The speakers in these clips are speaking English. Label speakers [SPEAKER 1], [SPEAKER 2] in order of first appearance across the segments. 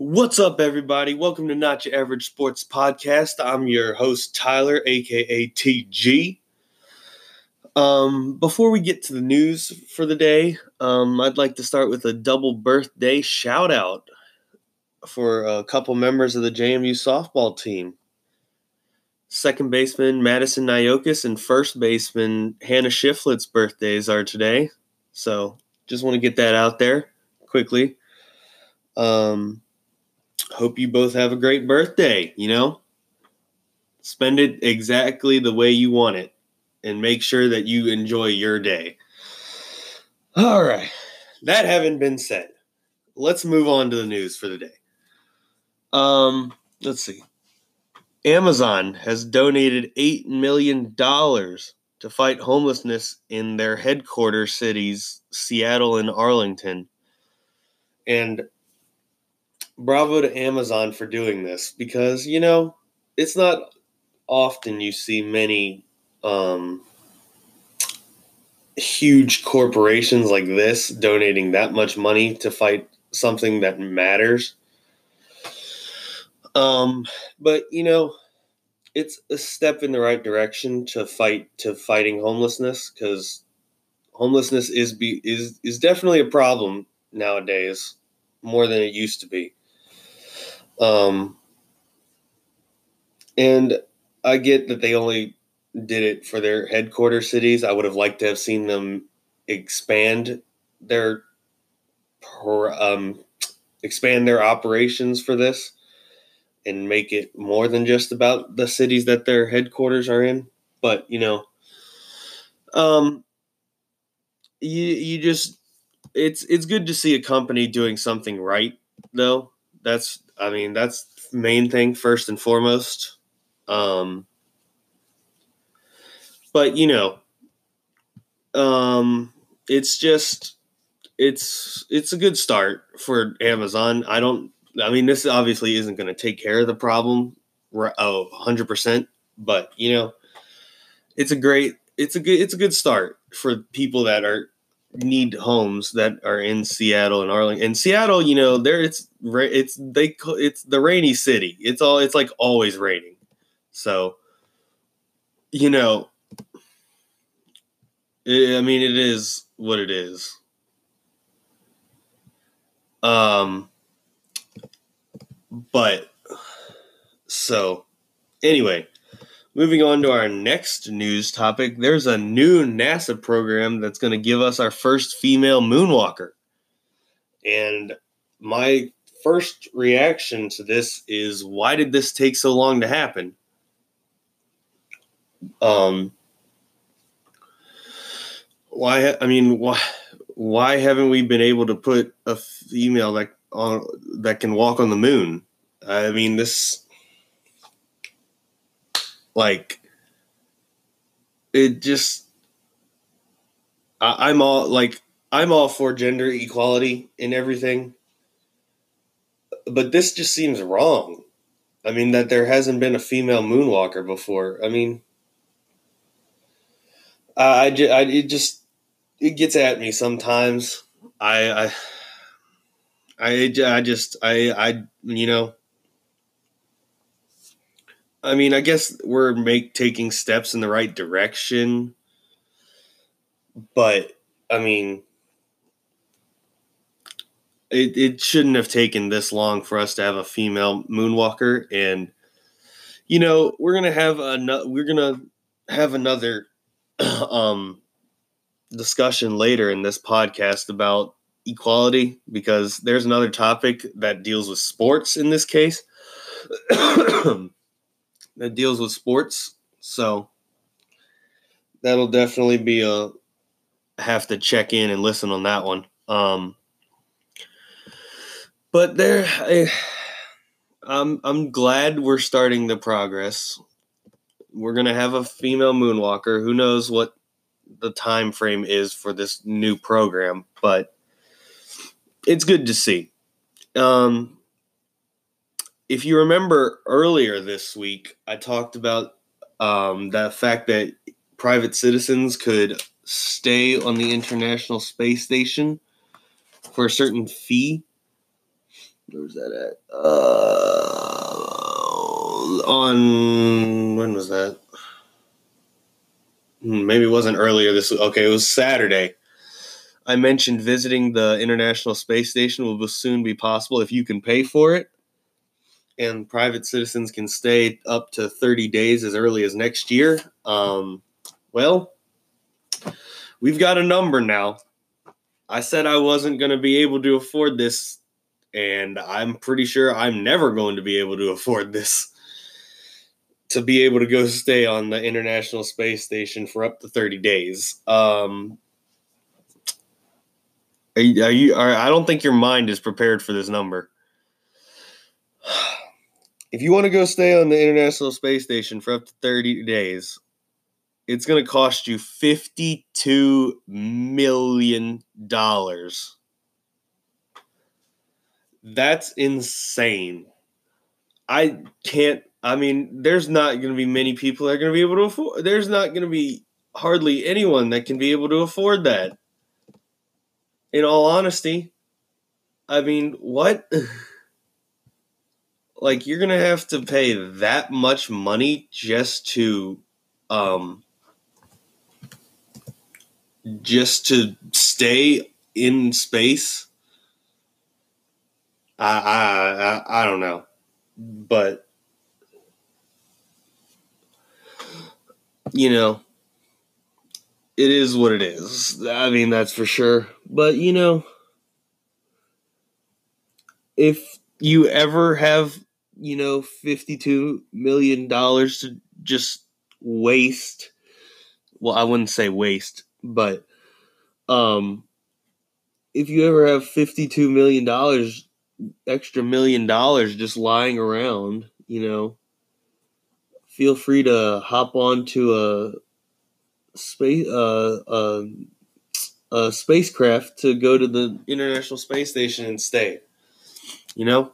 [SPEAKER 1] What's up, everybody? Welcome to Not Your Average Sports Podcast. I'm your host, Tyler, aka TG. Um, before we get to the news for the day, um, I'd like to start with a double birthday shout out for a couple members of the JMU softball team. Second baseman Madison Naujokas and first baseman Hannah Shiflett's birthdays are today. So just want to get that out there quickly. Um, hope you both have a great birthday, you know? Spend it exactly the way you want it and make sure that you enjoy your day. All right. That having been said, let's move on to the news for the day. Um, let's see. Amazon has donated 8 million dollars to fight homelessness in their headquarters cities, Seattle and Arlington. And bravo to Amazon for doing this because, you know, it's not often you see many um, huge corporations like this donating that much money to fight something that matters. Um, but you know, it's a step in the right direction to fight to fighting homelessness because homelessness is be is is definitely a problem nowadays more than it used to be. Um, and I get that they only did it for their headquarters cities. I would have liked to have seen them expand their um, expand their operations for this and make it more than just about the cities that their headquarters are in. But you know, um, you you just it's it's good to see a company doing something right though. That's I mean that's main thing first and foremost. Um, but you know, um, it's just it's it's a good start for Amazon. I don't. I mean, this obviously isn't going to take care of the problem of 100 percent, but you know, it's a great it's a good it's a good start for people that are need homes that are in Seattle and Arlington. In Seattle, you know, there it's it's they it's the rainy city. It's all it's like always raining. So, you know, I mean, it is what it is. Um, but so anyway, moving on to our next news topic, there's a new NASA program that's going to give us our first female moonwalker. And my first reaction to this is why did this take so long to happen? Um, why? I mean, why? Why haven't we been able to put a female that on that can walk on the moon? I mean, this like it just. I, I'm all like I'm all for gender equality and everything, but this just seems wrong. I mean, that there hasn't been a female moonwalker before. I mean, I, I, I it just it gets at me sometimes. I, I, I, I just, I, I, you know, I mean, I guess we're make taking steps in the right direction, but I mean, it it shouldn't have taken this long for us to have a female moonwalker, and you know, we're gonna have a we're gonna have another um discussion later in this podcast about equality because there's another topic that deals with sports in this case that deals with sports. So that'll definitely be a have to check in and listen on that one. Um but there I, I'm I'm glad we're starting the progress. We're gonna have a female moonwalker. Who knows what the time frame is for this new program, but it's good to see. Um, if you remember earlier this week, I talked about um, the fact that private citizens could stay on the International Space Station for a certain fee. where was that at? Uh, on when was that? Hmm, maybe it wasn't earlier this. Okay, it was Saturday. I mentioned visiting the International Space Station will soon be possible if you can pay for it. And private citizens can stay up to 30 days as early as next year. Um, well, we've got a number now. I said I wasn't going to be able to afford this, and I'm pretty sure I'm never going to be able to afford this. To be able to go stay on the International Space Station for up to 30 days. Um, are you, are you are, I don't think your mind is prepared for this number. If you want to go stay on the International Space Station for up to 30 days, it's going to cost you $52 million. That's insane. I can't, I mean, there's not going to be many people that are going to be able to afford, there's not going to be hardly anyone that can be able to afford that. In all honesty, I mean, what? like, you're to have to pay that much money just to, um, just to stay in space. I I I, I don't know, but you know, it is what it is. I mean, that's for sure. But you know, if you ever have you know fifty-two million dollars to just waste, well, I wouldn't say waste but um, if you ever have fifty-two million dollars, extra million dollars just lying around, you know, feel free to hop onto a space uh, uh, a spacecraft to go to the International Space Station and stay. You know.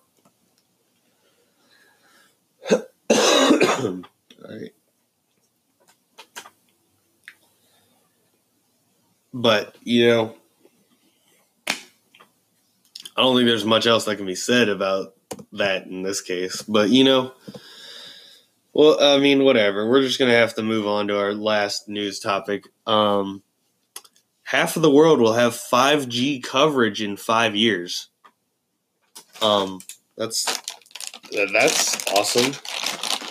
[SPEAKER 1] All right. But, you know, I don't think there's much else that can be said about that in this case. But, you know, well, I mean, whatever. We're just going to have to move on to our last news topic. Um, half of the world will have 5G coverage in five years. Um, that's that's awesome.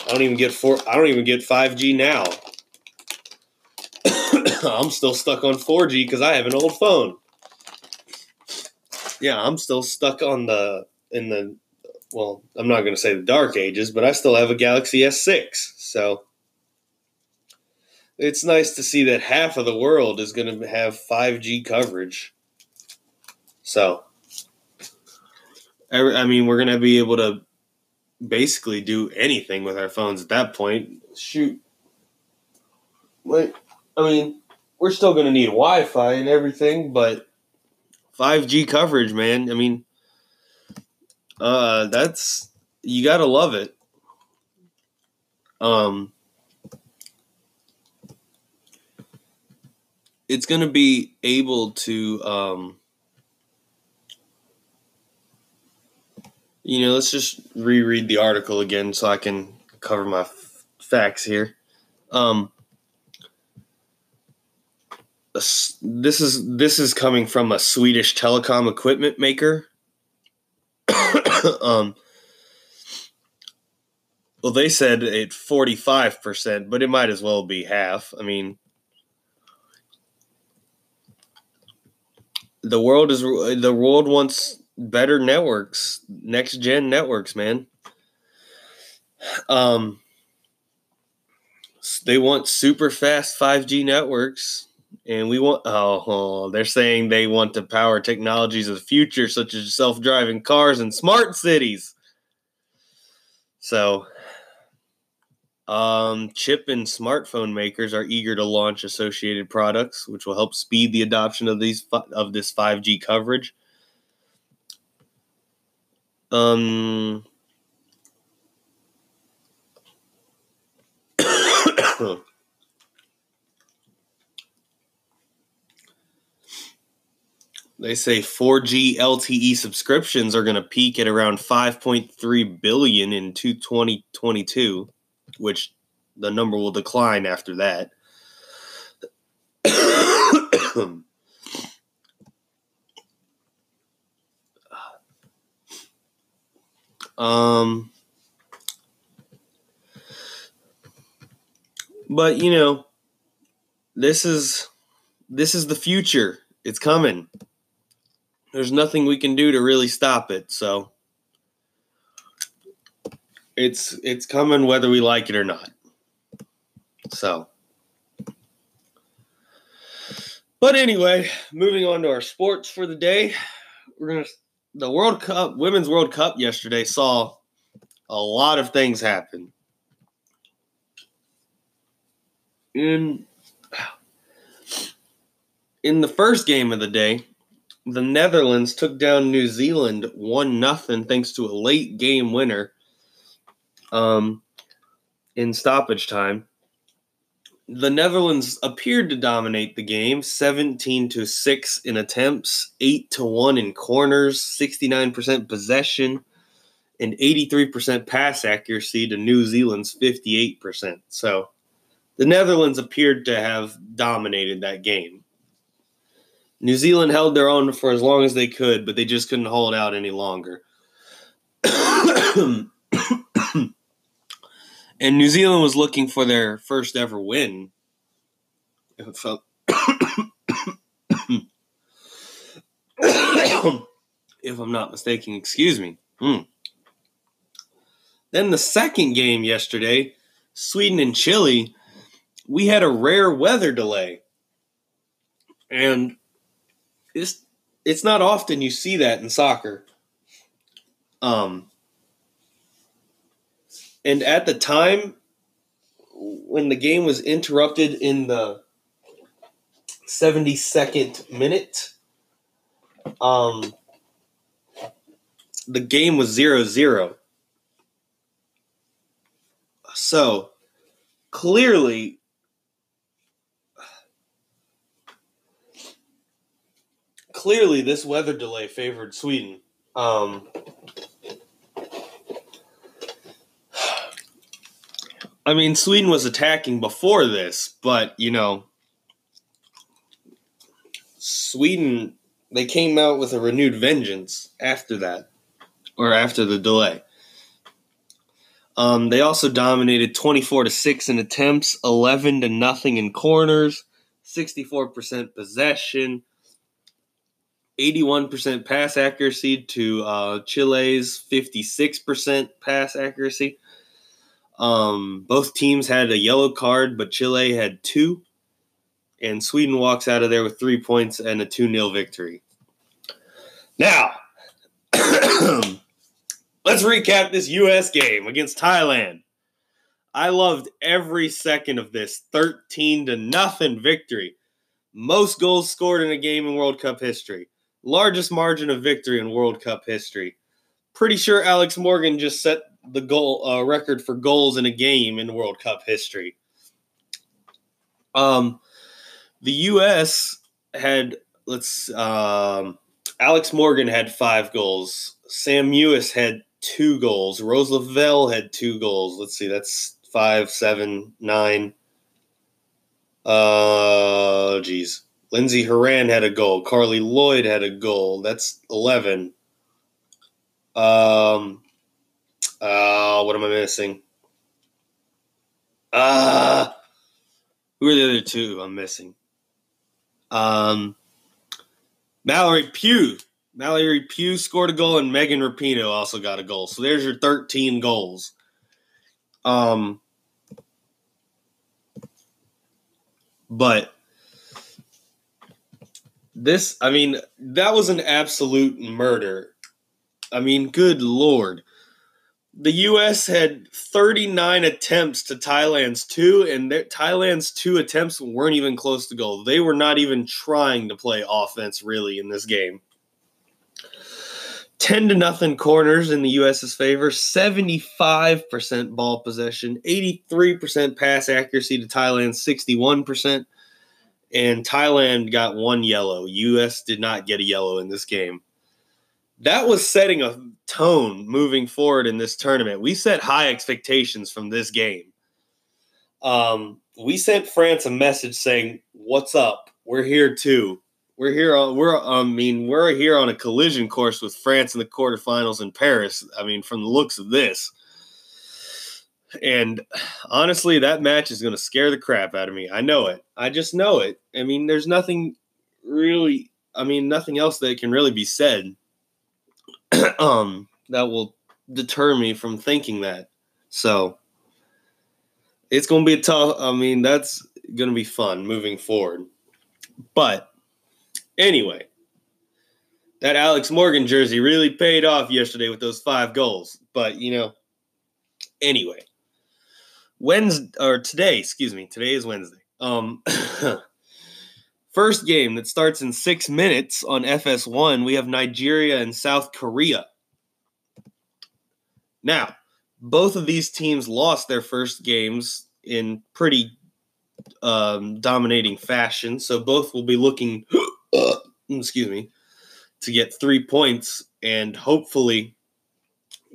[SPEAKER 1] I don't even get four. I don't even get 5G now. I'm still stuck on 4G because I have an old phone. Yeah, I'm still stuck on the in the well, I'm not going to say the dark ages, but I still have a Galaxy S6. So it's nice to see that half of the world is going to have 5G coverage. So I mean, we're going to be able to basically do anything with our phones at that point. Shoot. Like, I mean, we're still going to need Wi-Fi and everything, but 5G coverage, man. I mean, uh, that's you got to love it. Um, it's going to be able to, um, you know, let's just reread the article again so I can cover my f- facts here. Um, this is this is coming from a Swedish telecom equipment maker. um, well, they said it forty five percent, but it might as well be half. I mean, the world is the world wants better networks, next gen networks, man. Um, they want super fast five G networks and we want oh, oh, they're saying they want to power technologies of the future such as self-driving cars and smart cities so um, chip and smartphone makers are eager to launch associated products which will help speed the adoption of these of this 5g coverage um They say 4G LTE subscriptions are going to peak at around 5.3 billion in 2022, which the number will decline after that. um but you know this is this is the future. It's coming. There's nothing we can do to really stop it. So it's it's coming whether we like it or not. So. But anyway moving on to our sports for the day. We're gonna the world cup women's world cup yesterday saw a lot of things happen in in the first game of the day, the Netherlands took down New Zealand one nothing thanks to a late game winner. Um, in stoppage time, the Netherlands appeared to dominate the game, seventeen to six in attempts, eight to one in corners, sixty nine percent possession, and eighty three percent pass accuracy to New Zealand's fifty eight percent. So the Netherlands appeared to have dominated that game. New Zealand held their own for as long as they could, but they just couldn't hold out any longer. and New Zealand was looking for their first ever win. If, if I'm not mistaken, excuse me. Hmm. Then the second game yesterday, Sweden and Chile we had a rare weather delay. And it's it's not often you see that in soccer. Um and at the time when the game was interrupted in the 72nd minute um the game was 0-0 so clearly clearly this weather delay favored Sweden. Um, I mean, Sweden was attacking before this, but you know, Sweden they came out with a renewed vengeance after that, or after the delay. Um, they also dominated twenty four to six in attempts, eleven to nothing in corners, sixty four percent possession. 81% pass accuracy to uh, Chile's 56% pass accuracy. Um, both teams had a yellow card, but Chile had two. And Sweden walks out of there with three points and a 2 0 victory. Now, let's recap this U.S. game against Thailand. I loved every second of this 13 to nothing victory. Most goals scored in a game in World Cup history largest margin of victory in World Cup history. Pretty sure Alex Morgan just set the goal uh, record for goals in a game in World Cup history. Um, the U.S. had let's um, Alex Morgan had five goals. Sam Mewis had two goals. Rose Lavelle had two goals. Let's see, that's five, seven, nine. Uh, geez. Lindsey Horan had a goal. Carli Lloyd had a goal. That's 11. Um, uh, what am I missing? Uh, who are the other two I'm missing? Um, Mallory Pugh. Mallory Pugh scored a goal, and Megan Rapinoe also got a goal. So there's your 13 goals. Um, but this, I mean, that was an absolute murder. I mean, good lord. The U.S. had 39 attempts to Thailand's two, and their, Thailand's two attempts weren't even close to goal. They were not even trying to play offense really in this game. 10 to nothing corners in the U.S.'s favor, 75% ball possession, 83% pass accuracy to Thailand, 61%, and Thailand got one yellow. US did not get a yellow in this game. That was setting a tone moving forward in this tournament. We set high expectations from this game. Um, we sent France a message saying, "What's up? We're here too. We're here on we're I mean we're here on a collision course with France in the quarterfinals in Paris. I mean, from the looks of this." And honestly, that match is going to scare the crap out of me. I know it. I just know it. I mean, there's nothing really, I mean, nothing else that can really be said um, that will deter me from thinking that. So it's going to be a tough, I mean, that's going to be fun moving forward. But anyway, that Alex Morgan jersey really paid off yesterday with those five goals. But, you know, anyway. Wednesday or today, excuse me, today is Wednesday. Um, first game that starts in six minutes on FS1. We have Nigeria and South Korea. Now, both of these teams lost their first games in pretty um, dominating fashion, so both will be looking, excuse me, to get three points and hopefully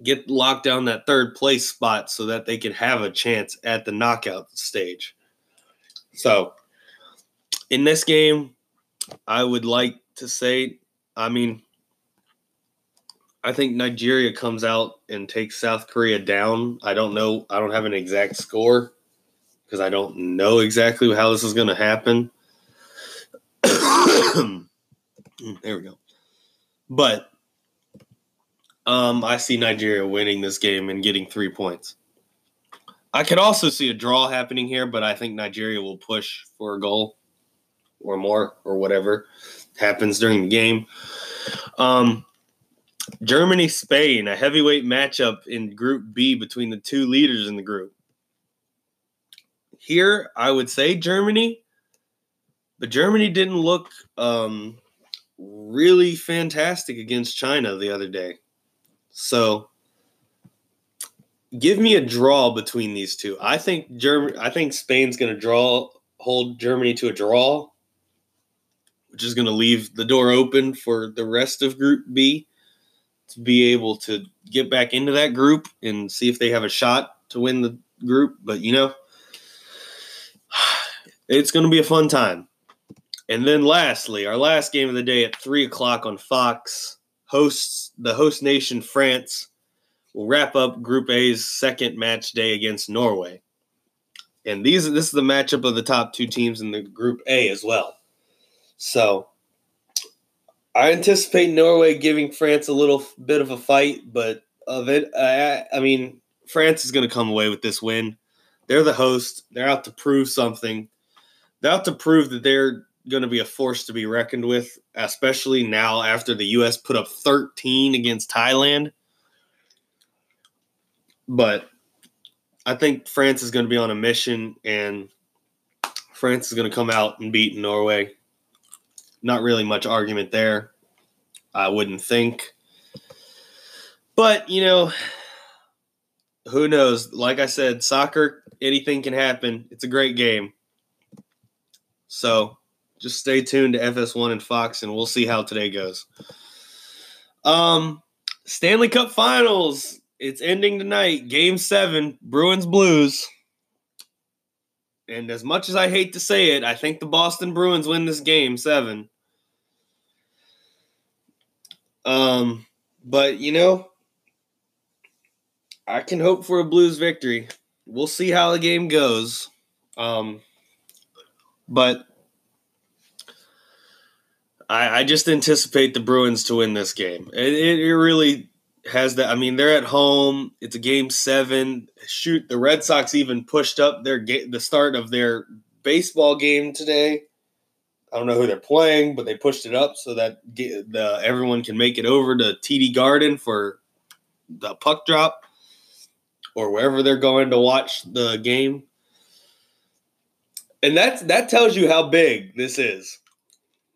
[SPEAKER 1] get locked down that third place spot so that they can have a chance at the knockout stage. So, in this game, I would like to say, I mean, I think Nigeria comes out and takes South Korea down. I don't know. I don't have an exact score because I don't know exactly how this is going to happen. there we go. But um, I see Nigeria winning this game and getting three points. I could also see a draw happening here, but I think Nigeria will push for a goal or more or whatever happens during the game. Um, Germany Spain, a heavyweight matchup in Group B between the two leaders in the group. Here, I would say Germany, but Germany didn't look um, really fantastic against China the other day. So give me a draw between these two. I think Germany I think Spain's going to draw hold Germany to a draw, which is going to leave the door open for the rest of group B to be able to get back into that group and see if they have a shot to win the group, but you know, it's going to be a fun time. And then lastly, our last game of the day at three o'clock on Fox hosts the host nation France will wrap up Group A's second match day against Norway. And these this is the matchup of the top two teams in the Group A as well. So I anticipate Norway giving France a little bit of a fight, but of it, I, I mean, France is going to come away with this win. They're the host. They're out to prove something. They're out to prove that they're going to be a force to be reckoned with, especially now after the U.S. put up 13 against Thailand. But I think France is going to be on a mission, and France is going to come out and beat Norway. Not really much argument there, I wouldn't think. But, you know, who knows? Like I said, soccer, anything can happen. It's a great game. So just stay tuned to FS1 and Fox, and we'll see how today goes. Um, Stanley Cup Finals. It's ending tonight. Game seven, Bruins Blues. And as much as I hate to say it, I think the Boston Bruins win this game seven. Um, but you know, I can hope for a Blues victory. We'll see how the game goes. Um, but I, I just anticipate the Bruins to win this game. It, it, it really has that. I mean, they're at home. It's a game seven. Shoot, the Red Sox even pushed up their the start of their baseball game today. I don't know who they're playing, but they pushed it up so that the everyone can make it over to TD Garden for the puck drop or wherever they're going to watch the game. And that's that tells you how big this is.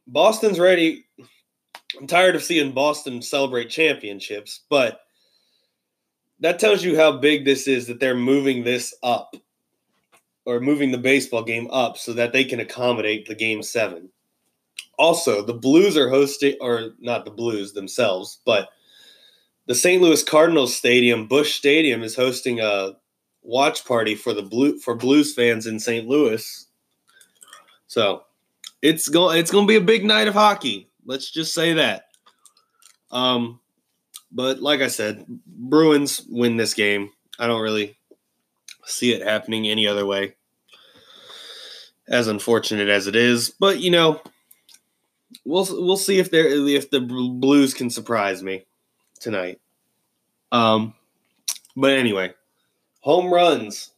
[SPEAKER 1] Boston's ready. I'm tired of seeing Boston celebrate championships, but that tells you how big this is that they're moving this up. or moving the baseball game up so that they can accommodate the game seven. Also, the Blues are hosting, or not the Blues themselves, but the St. Louis Cardinals Stadium, Busch Stadium, is hosting a watch party for the blue for Blues fans in St. Louis. So it's going it's going to be a big night of hockey. Let's just say that. Um, but like I said, Bruins win this game. I don't really see it happening any other way. As unfortunate as it is, but you know, we'll we'll see if they if the Blues can surprise me tonight. Um, but anyway, home runs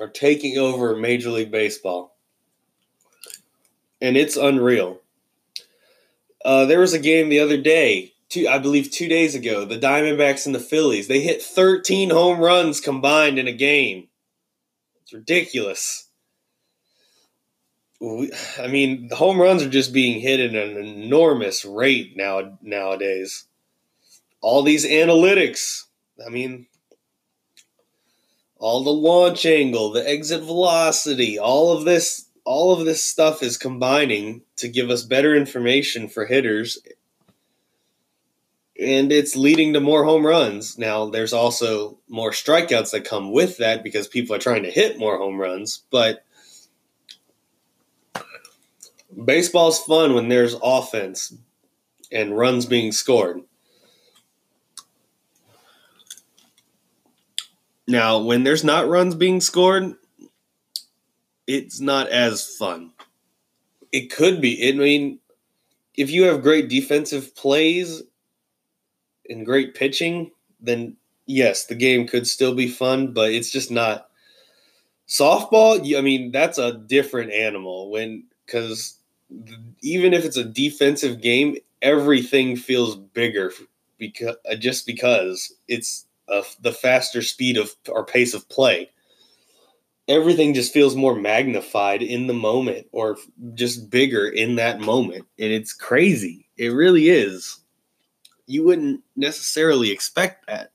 [SPEAKER 1] are taking over Major League Baseball, and it's unreal. Uh, there was a game the other day, two, I believe two days ago. The Diamondbacks and the Phillies they hit 13 home runs combined in a game. It's ridiculous. I mean, the home runs are just being hit at an enormous rate now nowadays. All these analytics. I mean, all the launch angle, the exit velocity, all of this all of this stuff is combining to give us better information for hitters and it's leading to more home runs. Now, there's also more strikeouts that come with that because people are trying to hit more home runs, but baseball's fun when there's offense and runs being scored. Now, when there's not runs being scored, it's not as fun. It could be. I mean, if you have great defensive plays and great pitching, then yes, the game could still be fun, but it's just not softball. I mean, that's a different animal when because even if it's a defensive game, everything feels bigger because uh, just because it's a, the faster speed of or pace of play. Everything just feels more magnified in the moment or just bigger in that moment. And it's crazy. It really is you wouldn't necessarily expect that.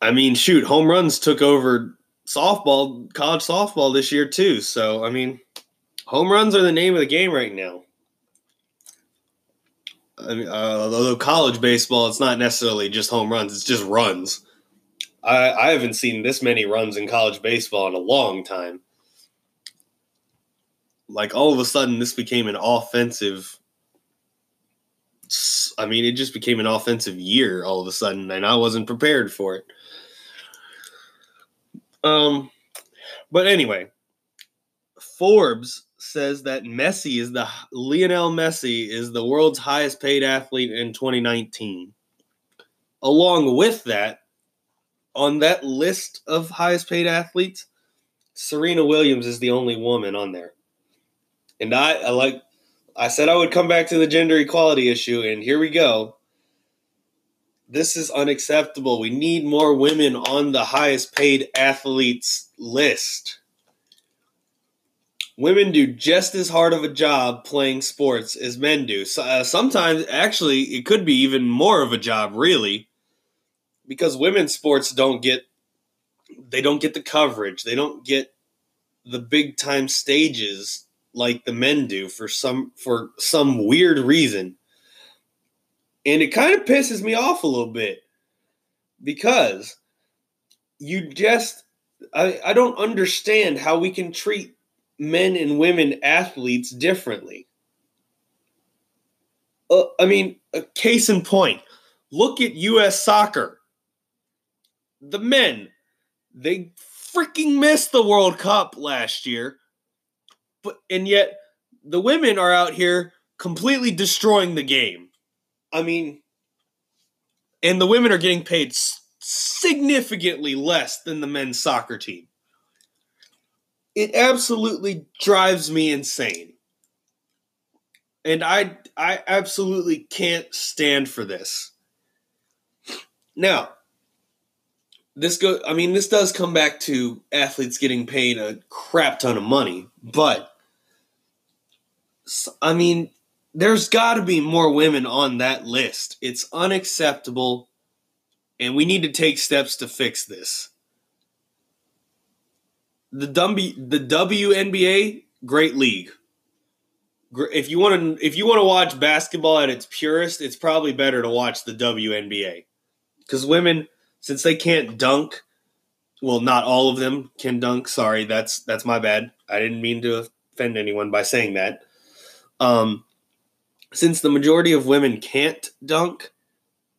[SPEAKER 1] I mean, shoot, home runs took over softball, college softball this year too. So, I mean, home runs are the name of the game right now. I mean, uh, although college baseball, it's not necessarily just home runs; it's just runs. I, I haven't seen this many runs in college baseball in a long time like all of a sudden this became an offensive I mean, it just became an offensive year all of a sudden, and I wasn't prepared for it. Um, but anyway, Forbes says that Messi is the Lionel Messi is the world's highest paid athlete in 2019. Along with that, on that list of highest paid athletes, Serena Williams is the only woman on there. And I, I like I said I would come back to the gender equality issue, and here we go. This is unacceptable. We need more women on the highest paid athletes list. Women do just as hard of a job playing sports as men do. So, uh, sometimes, actually, it could be even more of a job, really, because women's sports don't get they don't get the coverage. They don't get the big time stages like the men do for some for some weird reason. And it kind of pisses me off a little bit because you just I, I don't understand how we can treat men and women athletes differently. Uh, I mean, a case in point, look at US soccer. The men, they freaking missed the World Cup last year but and yet the women are out here completely destroying the game. I mean, and the women are getting paid significantly less than the men's soccer team. It absolutely drives me insane. And I I absolutely can't stand for this. Now, this go I mean this does come back to athletes getting paid a crap ton of money, but I mean there's got to be more women on that list. It's unacceptable and we need to take steps to fix this. the W the WNBA great league. If you want to if you want to watch basketball at its purest, it's probably better to watch the WNBA. Cuz women since they can't dunk, well not all of them can dunk. Sorry, that's that's my bad. I didn't mean to offend anyone by saying that. Um since the majority of women can't dunk,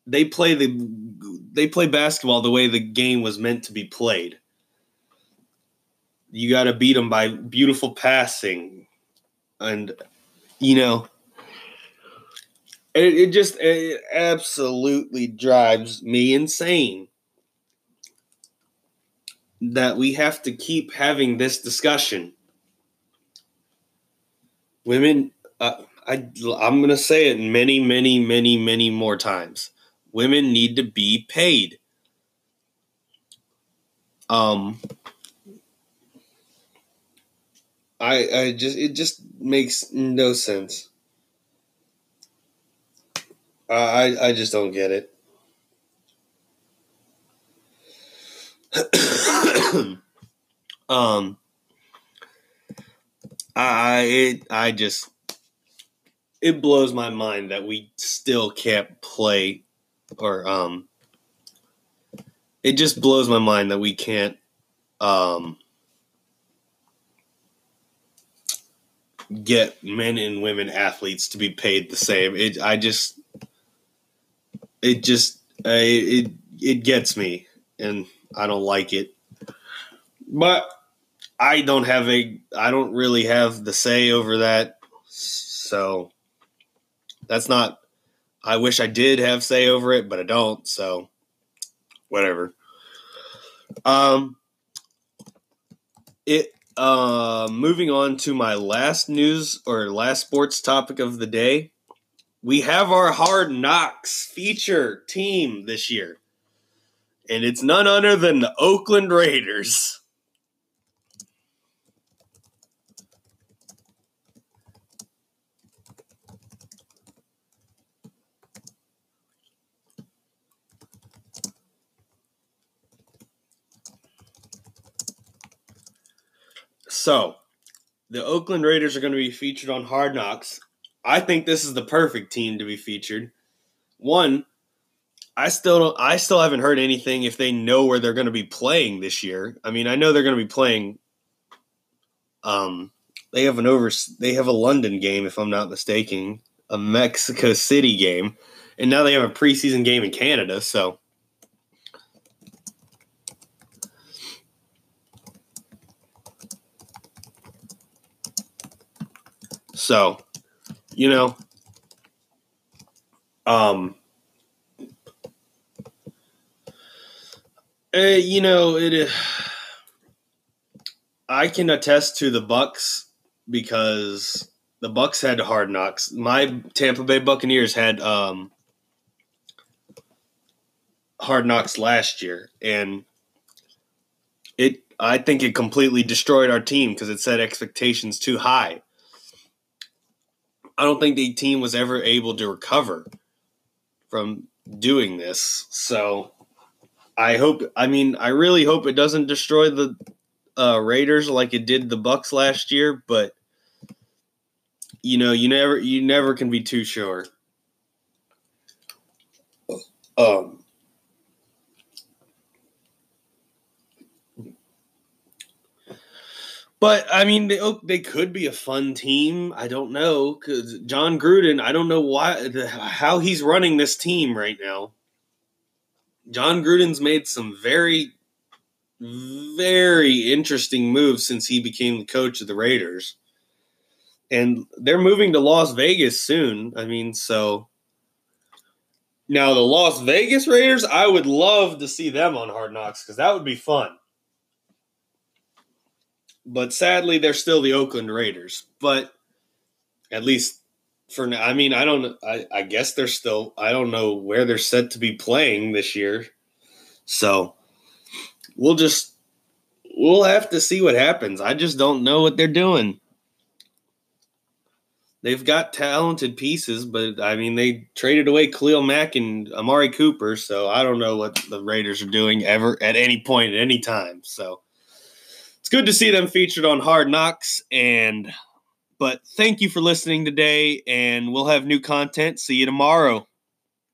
[SPEAKER 1] they play the they play basketball the way the game was meant to be played. You got to beat them by beautiful passing, and you know, it, it just it absolutely drives me insane that we have to keep having this discussion. Women, uh, I I'm gonna say it many, many, many, many more times women need to be paid. Um, I I just it just makes no sense. I I just don't get it. um, I it, I just it blows my mind that we still can't play or um it just blows my mind that we can't um get men and women athletes to be paid the same. It I just it just uh, it it gets me and I don't like it. But I don't have a I don't really have the say over that. So that's not I wish I did have say over it, but I don't. So whatever. Um, it. Uh, moving on to my last news or last sports topic of the day, we have our Hard Knocks feature team this year, and it's none other than the Oakland Raiders. So, the Oakland Raiders are going to be featured on Hard Knocks. I think this is the perfect team to be featured. One, I still don't, I still haven't heard anything if they know where they're going to be playing this year. I mean, I know they're going to be playing. Um, they have an over they have a London game if I'm not mistaken, a Mexico City game, and now they have a preseason game in Canada. So So, you know, um, uh, you know, it. Uh, I can attest to the Bucks because the Bucks had hard knocks. My Tampa Bay Buccaneers had um, hard knocks last year, and it. I think it completely destroyed our team because it set expectations too high. I don't think the team was ever able to recover from doing this. So I hope. I mean, I really hope it doesn't destroy the uh, Raiders like it did the Bucks last year. But you know, you never, you never can be too sure. Um, But I mean, they oh, they could be a fun team. I don't know because Jon Gruden. I don't know why how he's running this team right now. Jon Gruden's made some very, very interesting moves since he became the coach of the Raiders, and they're moving to Las Vegas soon. I mean, so now the Las Vegas Raiders. I would love to see them on Hard Knocks because that would be fun but sadly, they're still the Oakland Raiders. But at least for now, I mean, I don't. I, I guess they're still. I don't know where they're set to be playing this year. So we'll just we'll have to see what happens. I just don't know what they're doing. They've got talented pieces, but I mean, they traded away Khalil Mack and Amari Cooper, so I don't know what the Raiders are doing ever at any point at any time. So it's good to see them featured on Hard Knocks. And but thank you for listening today, and we'll have new content. See you tomorrow.